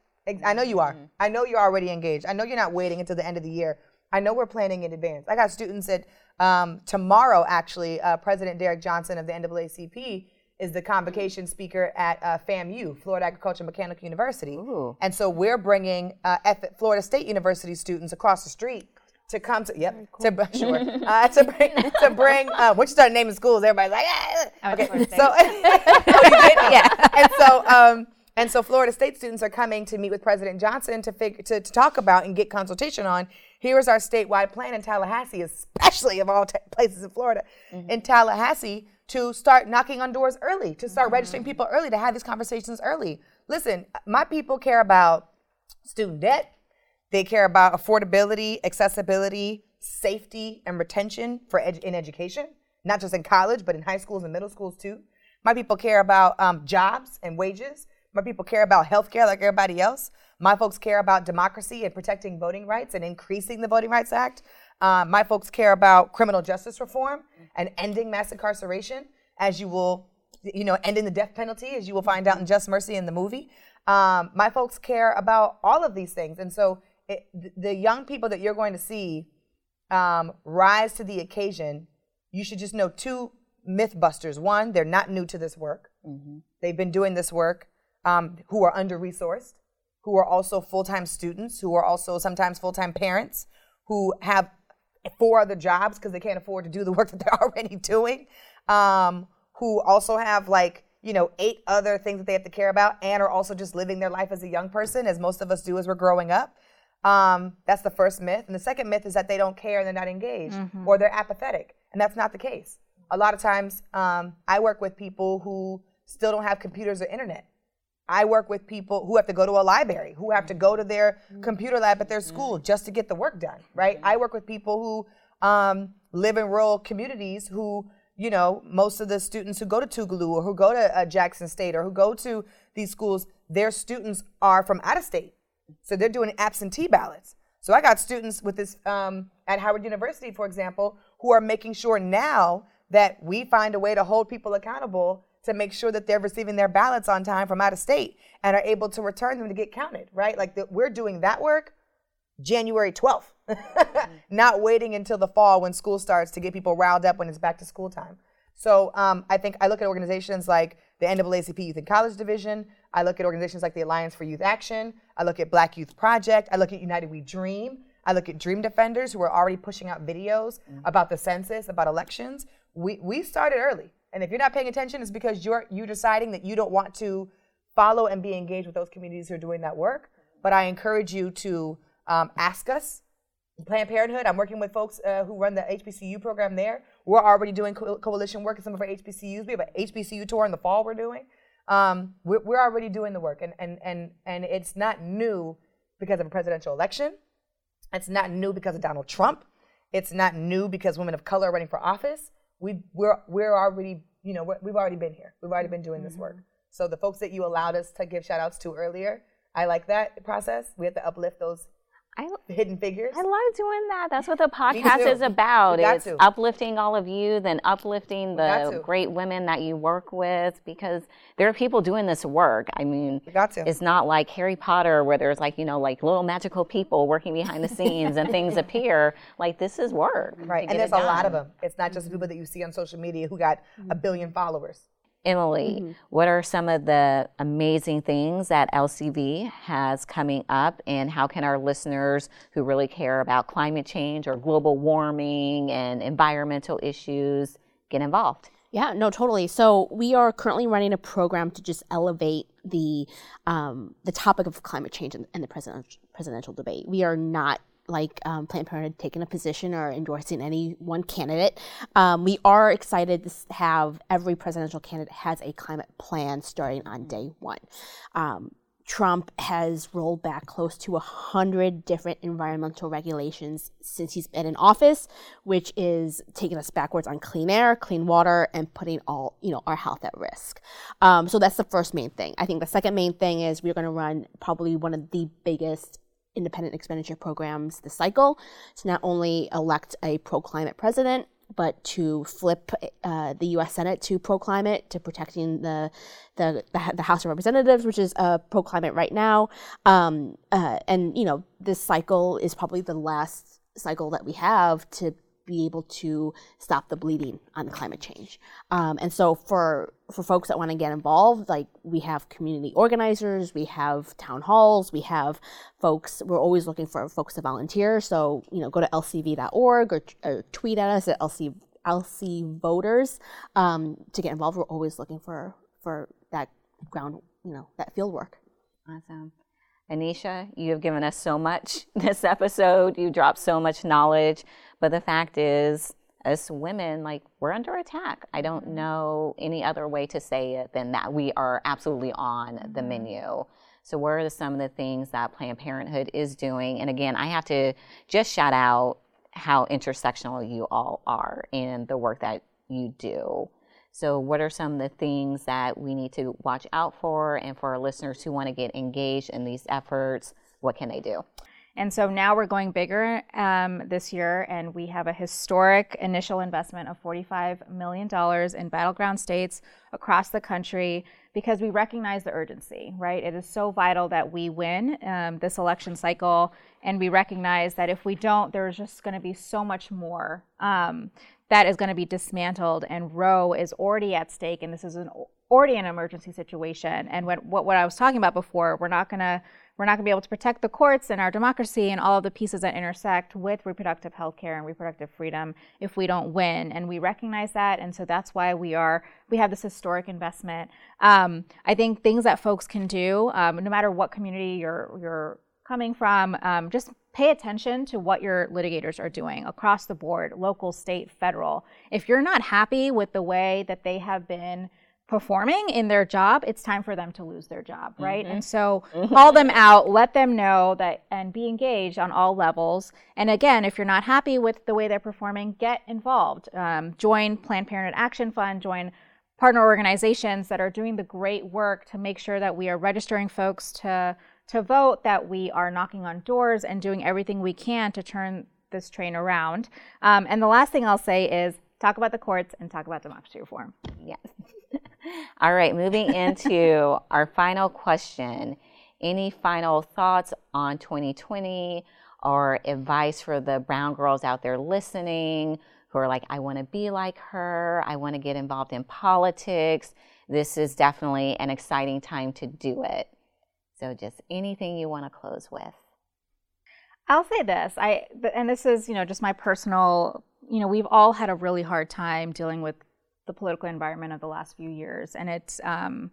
C: I know you are. Mm-hmm. I know you're already engaged. I know you're not waiting until the end of the year. I know we're planning in advance. I got students that um, tomorrow, actually, uh, President Derrick Johnson of the NAACP is the convocation speaker at uh, FAMU, Florida Agricultural Mechanical University. Ooh. And so we're bringing uh, Florida State University students across the street to come to yep cool. to sure uh, to bring to bring uh, once you start naming schools, everybody's like ah. okay. So oh, yeah, and so um, and so Florida State students are coming to meet with President Johnson to figure to, to talk about and get consultation on. Here is our statewide plan in Tallahassee, especially of all t- places in Florida, mm-hmm. in Tallahassee to start knocking on doors early, to start mm-hmm. registering people early, to have these conversations early. Listen, my people care about student debt. They care about affordability, accessibility, safety, and retention for ed- in education, not just in college, but in high schools and middle schools too. My people care about um, jobs and wages. My people care about healthcare like everybody else. My folks care about democracy and protecting voting rights and increasing the Voting Rights Act. Uh, my folks care about criminal justice reform and ending mass incarceration, as you will, you know, ending the death penalty, as you will find out in Just Mercy in the movie. Um, my folks care about all of these things. And so it, the young people that you're going to see um, rise to the occasion, you should just know two mythbusters. One, they're not new to this work. Mm-hmm. They've been doing this work, um, who are under resourced, who are also full time students, who are also sometimes full time parents, who have four other jobs because they can't afford to do the work that they're already doing, um, who also have like, you know, eight other things that they have to care about and are also just living their life as a young person, as most of us do as we're growing up. Um, that's the first myth. And the second myth is that they don't care and they're not engaged mm-hmm. or they're apathetic. And that's not the case. A lot of times, um, I work with people who still don't have computers or internet. I work with people who have to go to a library, who have to go to their mm-hmm. computer lab at their school just to get the work done, right? Mm-hmm. I work with people who um, live in rural communities who, you know, most of the students who go to Tougaloo or who go to uh, Jackson State or who go to these schools, their students are from out of state So they're doing absentee ballots. So I got students with this um, at Howard University, for example, who are making sure now that we find a way to hold people accountable to make sure that they're receiving their ballots on time from out of state and are able to return them to get counted, right? Like the, we're doing that work January 12th, not waiting until the fall when school starts to get people riled up when it's back to school time. So um, I think I look at organizations like the NAACP Youth and College Division. I look at organizations like the Alliance for Youth Action. I look at Black Youth Project. I look at United We Dream. I look at Dream Defenders, who are already pushing out videos mm-hmm. about the census, about elections. We, we started early. And if you're not paying attention, it's because you're, you're deciding that you don't want to follow and be engaged with those communities who are doing that work. But I encourage you to um, ask us. Planned Parenthood, I'm working with folks uh, who run the HBCU program there. We're already doing co- coalition work at some of our HBCUs. We have an HBCU tour in the fall we're doing. Um, we're, we're already doing the work, and, and, and, and it's not new because of a presidential election. It's not new because of Donald Trump. It's not new because women of color are running for office. We, we're, we're already, you know, we have already been here. We've already been doing this work. Mm-hmm. So the folks that you allowed us to give shout outs to earlier, I like that process. We have to uplift those I, hidden figures.
A: I love doing that. That's what the podcast is about. It's to. uplifting all of you, then uplifting the great women that you work with because there are people doing this work. I mean, it's not like Harry Potter where there's like, you know, like little magical people working behind the scenes and things appear. Like this is work.
C: Right. And there's a lot of them. It's not just mm-hmm. people that you see on social media who got mm-hmm. a billion followers.
A: Emily, mm-hmm. what are some of the amazing things that LCV has coming up, and how can our listeners who really care about climate change or global warming and environmental issues get involved?
D: Yeah, no, totally. So we are currently running a program to just elevate the um, the topic of climate change in, in the president, presidential debate. We are not like um, Planned Parenthood taking a position or endorsing any one candidate. Um, we are excited to have every presidential candidate has a climate plan starting on day one. Um, Trump has rolled back close to a hundred different environmental regulations since he's been in office, which is taking us backwards on clean air, clean water, and putting all you know our health at risk. Um, so that's the first main thing. I think the second main thing is we're going to run probably one of the biggest independent expenditure programs the cycle to not only elect a pro climate president, but to flip uh, the U.S. Senate to pro climate, to protecting the, the, the House of Representatives, which is uh, pro climate right now. Um, uh, and you know, this cycle is probably the last cycle that we have to be able to stop the bleeding on climate change. Um, and so for for folks that want to get involved, like we have community organizers, we have town halls, we have folks. We're always looking for folks to volunteer. So you know, go to lcv.org or, or tweet at us at lc lc voters um, to get involved. We're always looking for for that ground, you know, that field work.
A: Awesome. Anisha, you have given us so much this episode. You dropped so much knowledge. But the fact is, as women, like we're under attack. I don't mm-hmm. know any other way to say it than that. We are absolutely on the mm-hmm. menu. So, what are some of the things that Planned Parenthood is doing? And again, I have to just shout out how intersectional you all are in the work that you do. So, what are some of the things that we need to watch out for? And for our listeners who want to get engaged in these efforts, what can they do?
B: And so now we're going bigger um, this year, and we have a historic initial investment of $45 million in battleground states across the country because we recognize the urgency, right? It is so vital that we win um, this election cycle, and we recognize that if we don't, there's just going to be so much more um, that is going to be dismantled, and Roe is already at stake, and this is an already an emergency situation. And what, what, what I was talking about before, we're not going to we're not going to be able to protect the courts and our democracy and all of the pieces that intersect with reproductive health care and reproductive freedom if we don't win. And we recognize that. And so that's why we are, we have this historic investment. Um, I think things that folks can do, um, no matter what community you're, you're coming from, um, just pay attention to what your litigators are doing across the board, local, state, federal. If you're not happy with the way that they have been performing in their job, it's time for them to lose their job, right? Mm-hmm. And so mm-hmm. call them out, let them know that, and be engaged on all levels. And again, if you're not happy with the way they're performing, get involved. Um, join Planned Parenthood Action Fund, join partner organizations that are doing the great work to make sure that we are registering folks to to vote that we are knocking on doors and doing everything we can to turn this train around. Um, and the last thing I'll say is talk about the courts and talk about democracy reform.
A: Yes. All right, moving into our final question. Any final thoughts on 2020 or advice for the brown girls out there listening who are like, I want to be like her, I want to get involved in politics? This is definitely an exciting time to do it. So, just anything you want to close with.
B: I'll say this. I and this is, you know, just my personal, you know, we've all had a really hard time dealing with the political environment of the last few years and it's um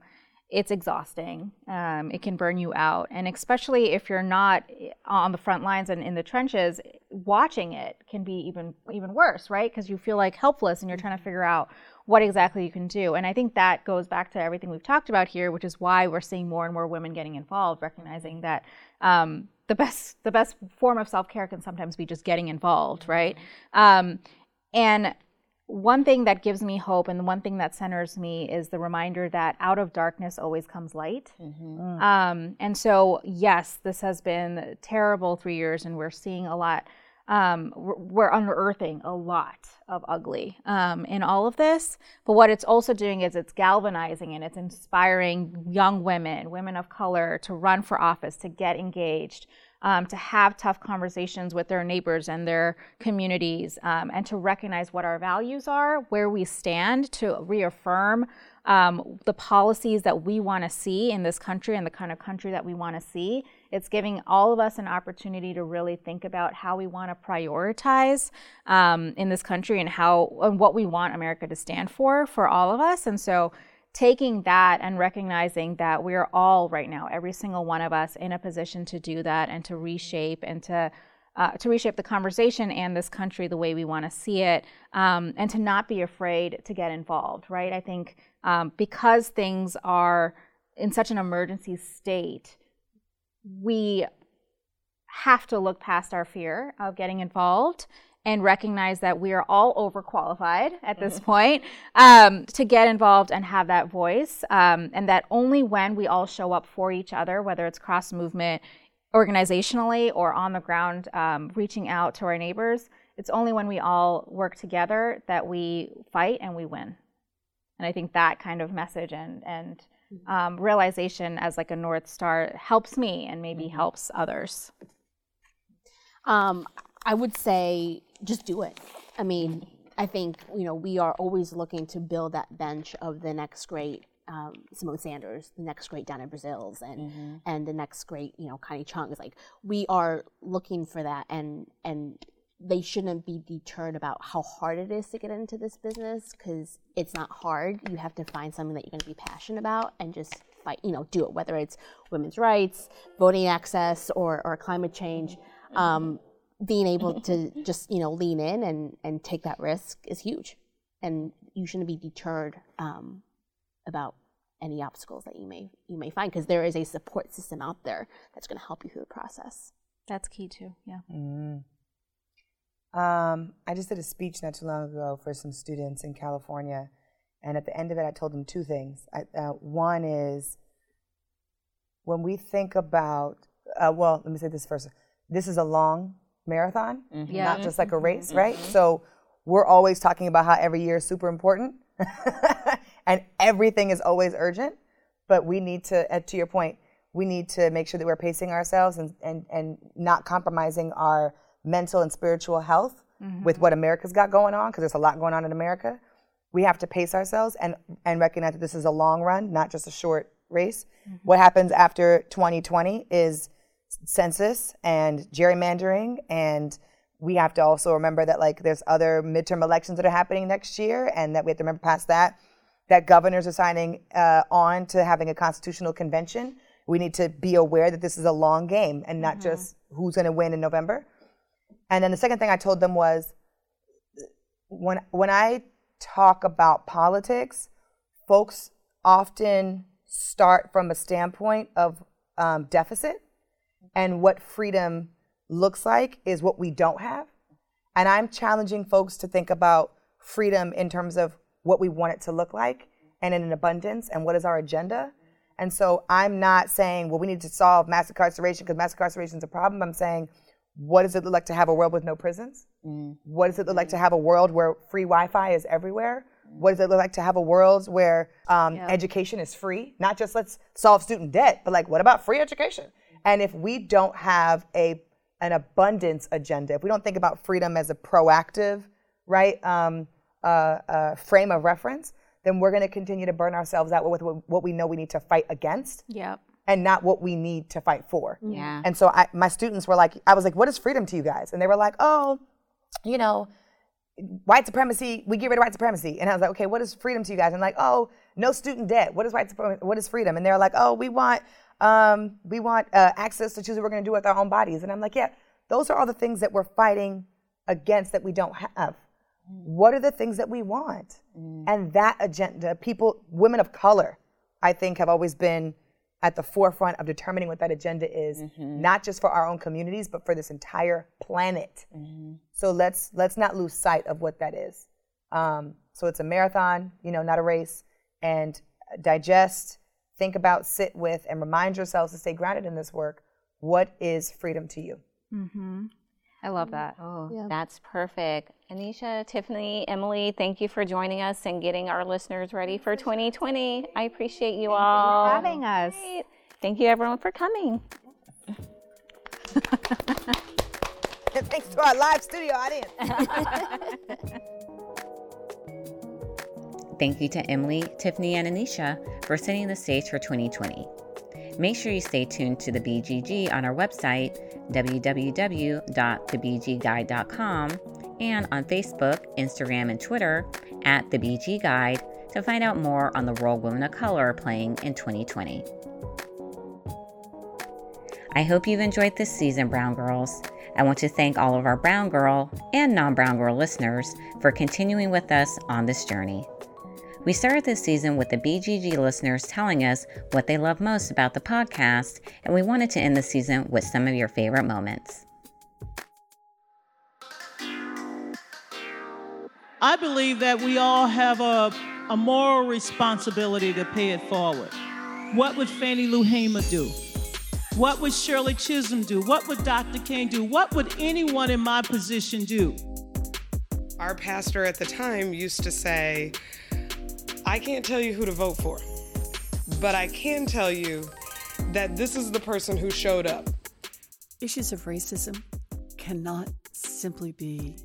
B: it's exhausting. Um, it can burn you out, and especially if you're not on the front lines and in the trenches, watching it can be even even worse, right? Because you feel like helpless, and you're trying to figure out what exactly you can do. And I think that goes back to everything we've talked about here, which is why we're seeing more and more women getting involved, recognizing that um, the best the best form of self care can sometimes be just getting involved, right? Um, and one thing that gives me hope and the one thing that centers me is the reminder that out of darkness always comes light. Mm-hmm. Um, and so, yes, this has been terrible three years, and we're seeing a lot. Um, we're unearthing a lot of ugly um, in all of this. But what it's also doing is it's galvanizing and it's inspiring young women, women of color, to run for office, to get engaged, um, to have tough conversations with their neighbors and their communities, um, and to recognize what our values are, where we stand, to reaffirm um, the policies that we want to see in this country and the kind of country that we want to see. It's giving all of us an opportunity to really think about how we want to prioritize um, in this country and how and what we want America to stand for for all of us. And so taking that and recognizing that we're all right now, every single one of us, in a position to do that and to reshape and to uh, to reshape the conversation and this country the way we want to see it, um, and to not be afraid to get involved. Right? I think um, because things are in such an emergency state, we have to look past our fear of getting involved and recognize that we are all overqualified at this mm-hmm. point um, to get involved and have that voice. Um, and that only when we all show up for each other, whether it's cross movement, organizationally, or on the ground, um, reaching out to our neighbors, it's only when we all work together that we fight and we win. And I think that kind of message and, and mm-hmm. um, realization as like a North Star helps me and maybe mm-hmm. helps others.
D: Um, I would say just do it. I mean, I think you know we are always looking to build that bench of the next great um, Symone Sanders, the next great Donna Braziles, and mm-hmm. and the next great you know Connie Chung. Is like we are looking for that, and and they shouldn't be deterred about how hard it is to get into this business because it's not hard. You have to find something that you're going to be passionate about and just fight. You know, do it. Whether it's women's rights, voting access, or or climate change. Mm-hmm. Being able to just you know lean in and and take that risk is huge, and you shouldn't be deterred um, about any obstacles that you may you may find because there is a support system out there that's going to help you through the process.
B: That's key too. Yeah.
C: Mm. Um, I just did a speech not too long ago for some students in California, and at the end of it, I told them two things. I, uh, one is when we think about, uh, well, let me say this first. This is a long marathon, mm-hmm. yeah. not just like a mm-hmm. race, mm-hmm. right? So we're always talking about how every year is super important and everything is always urgent. But we need to, to your point, we need to make sure that we're pacing ourselves and, and, and not compromising our mental and spiritual health mm-hmm. with what America's got going on, because there's a lot going on in America. We have to pace ourselves and, and recognize that this is a long run, not just a short race. Mm-hmm. What happens after 2020 is census and gerrymandering. And we have to also remember that like there's other midterm elections that are happening next year and that we have to remember past that that governors are signing uh, on to having a constitutional convention. We need to be aware that this is a long game and not mm-hmm. just who's going to win in november. And then the second thing i told them was when when i talk about politics folks often start from a standpoint of um, deficit and what freedom looks like is what we don't have. And I'm challenging folks to think about freedom in terms of what we want it to look like and in an abundance and what is our agenda. And so I'm not saying, well, we need to solve mass incarceration because mass incarceration is a problem. I'm saying, what does it look like to have a world with no prisons? Mm. What does it look like to have a world where free Wi Fi is everywhere? What does it look like to have a world where um, yeah. education is free? Not just let's solve student debt, but like, what about free education? And if we don't have a an abundance agenda, if we don't think about freedom as a proactive, right, um, uh, uh, frame of reference, then we're going to continue to burn ourselves out with what we know we need to fight against.
B: Yep.
C: And not what we need to fight for.
B: Yeah.
C: And so I, my students were like, I was like, what is freedom to you guys? And they were like, oh, you know, white supremacy, we get rid of white supremacy. And I was like, okay, what is freedom to you guys? And like, oh, no student debt. What is white supremacy? What is freedom? And they're like, oh, we want, um, we want uh, access to choose what we're going to do with our own bodies. And I'm like, yeah, those are all the things that we're fighting against that we don't have. What are the things that we want? Mm. And that agenda, people, women of color, I think have always been at the forefront of determining what that agenda is, mm-hmm. not just for our own communities, but for this entire planet. Mm-hmm. So let's let's not lose sight of what that is. Um, so it's a marathon, you know, not a race. And digest, think about, sit with, and remind yourselves to stay grounded in this work. What is freedom to you?
B: Mm-hmm. I love that.
A: Oh, yeah. that's perfect. Anisha, Tiffany, Emily, thank you for joining us and getting our listeners ready for 2020. I appreciate you
B: thank
A: all.
B: You for having us.
A: Thank you, everyone, for coming.
C: Thanks to our live studio audience.
E: Thank you to Emily, Tiffany, and Anisha for setting the stage for 2020. Make sure you stay tuned to the BGG on our website, www.thebgguide.com, and on Facebook, Instagram, and Twitter at The BG Guide to find out more on the role women of color playing in 2020. I hope you've enjoyed this season, Brown Girls. I want to thank all of our Brown Girl and non Brown Girl listeners for continuing with us on this journey. We started this season with the BGG listeners telling us what they love most about the podcast, and we wanted to end the season with some of your favorite moments.
F: I believe that we all have a, a moral responsibility to pay it forward. What would Fannie Lou Hamer do? What would Shirley Chisholm do? What would Dr. King do? What would anyone in my position do?
G: Our pastor at the time used to say, I can't tell you who to vote for, but I can tell you that this is the person who showed up.
H: Issues of racism cannot simply be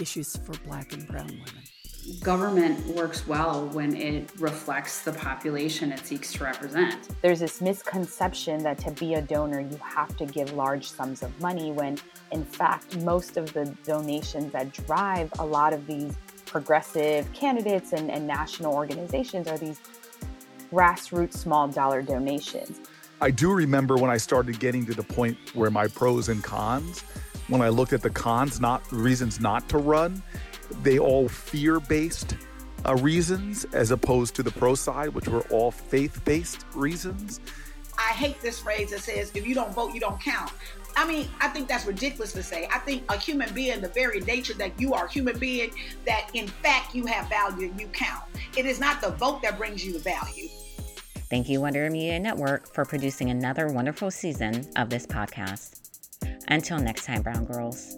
H: issues for black and brown women.
I: Government works well when it reflects the population it seeks to represent.
J: There's this misconception that to be a donor, you have to give large sums of money, when in fact, most of the donations that drive a lot of these progressive candidates and, and national organizations are these grassroots small dollar donations.
K: I do remember when I started getting to the point where my pros and cons, when I looked at the cons, not reasons not to run, they all fear based uh, reasons as opposed to the pro side, which were all faith based reasons.
L: I hate this phrase that says, if you don't vote, you don't count. I mean, I think that's ridiculous to say. I think a human being, the very nature that you are a human being, that in fact you have value and you count. It is not the vote that brings you the value.
E: Thank you, Wonder Media Network, for producing another wonderful season of this podcast. Until next time, Brown Girls.